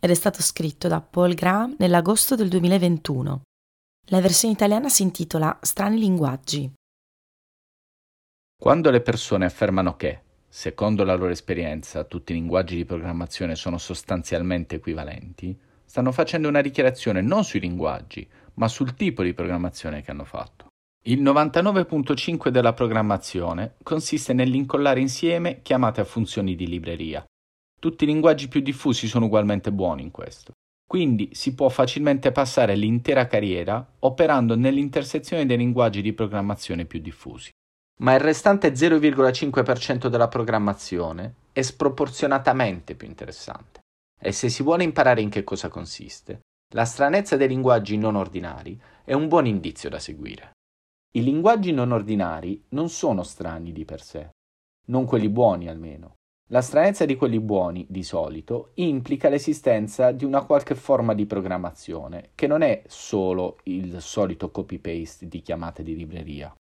ed è stato scritto da Paul Graham nell'agosto del 2021. La versione italiana si intitola Strani linguaggi. Quando le persone affermano che, secondo la loro esperienza, tutti i linguaggi di programmazione sono sostanzialmente equivalenti, stanno facendo una dichiarazione non sui linguaggi, ma sul tipo di programmazione che hanno fatto. Il 99.5 della programmazione consiste nell'incollare insieme chiamate a funzioni di libreria, tutti i linguaggi più diffusi sono ugualmente buoni in questo. Quindi si può facilmente passare l'intera carriera operando nell'intersezione dei linguaggi di programmazione più diffusi. Ma il restante 0,5% della programmazione è sproporzionatamente più interessante. E se si vuole imparare in che cosa consiste, la stranezza dei linguaggi non ordinari è un buon indizio da seguire. I linguaggi non ordinari non sono strani di per sé, non quelli buoni almeno, la stranezza di quelli buoni, di solito, implica l'esistenza di una qualche forma di programmazione, che non è solo il solito copy-paste di chiamate di libreria.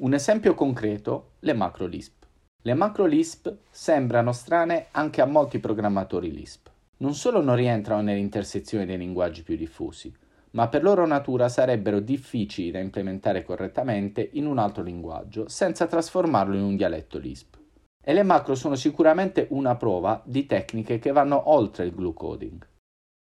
Un esempio concreto, le macro Lisp. Le macro Lisp sembrano strane anche a molti programmatori Lisp. Non solo non rientrano nell'intersezione dei linguaggi più diffusi, ma per loro natura sarebbero difficili da implementare correttamente in un altro linguaggio senza trasformarlo in un dialetto Lisp. E le macro sono sicuramente una prova di tecniche che vanno oltre il glue coding.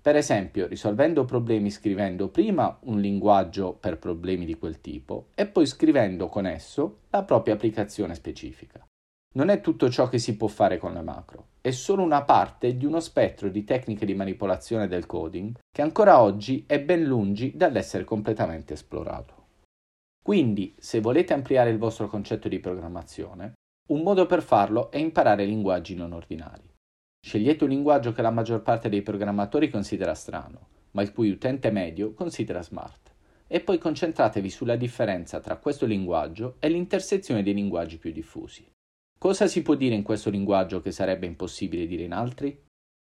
Per esempio, risolvendo problemi scrivendo prima un linguaggio per problemi di quel tipo e poi scrivendo con esso la propria applicazione specifica. Non è tutto ciò che si può fare con le macro, è solo una parte di uno spettro di tecniche di manipolazione del coding che ancora oggi è ben lungi dall'essere completamente esplorato. Quindi, se volete ampliare il vostro concetto di programmazione, un modo per farlo è imparare linguaggi non ordinari. Scegliete un linguaggio che la maggior parte dei programmatori considera strano, ma il cui utente medio considera smart, e poi concentratevi sulla differenza tra questo linguaggio e l'intersezione dei linguaggi più diffusi. Cosa si può dire in questo linguaggio che sarebbe impossibile dire in altri?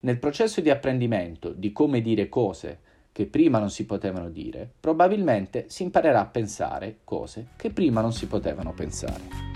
Nel processo di apprendimento di come dire cose che prima non si potevano dire, probabilmente si imparerà a pensare cose che prima non si potevano pensare.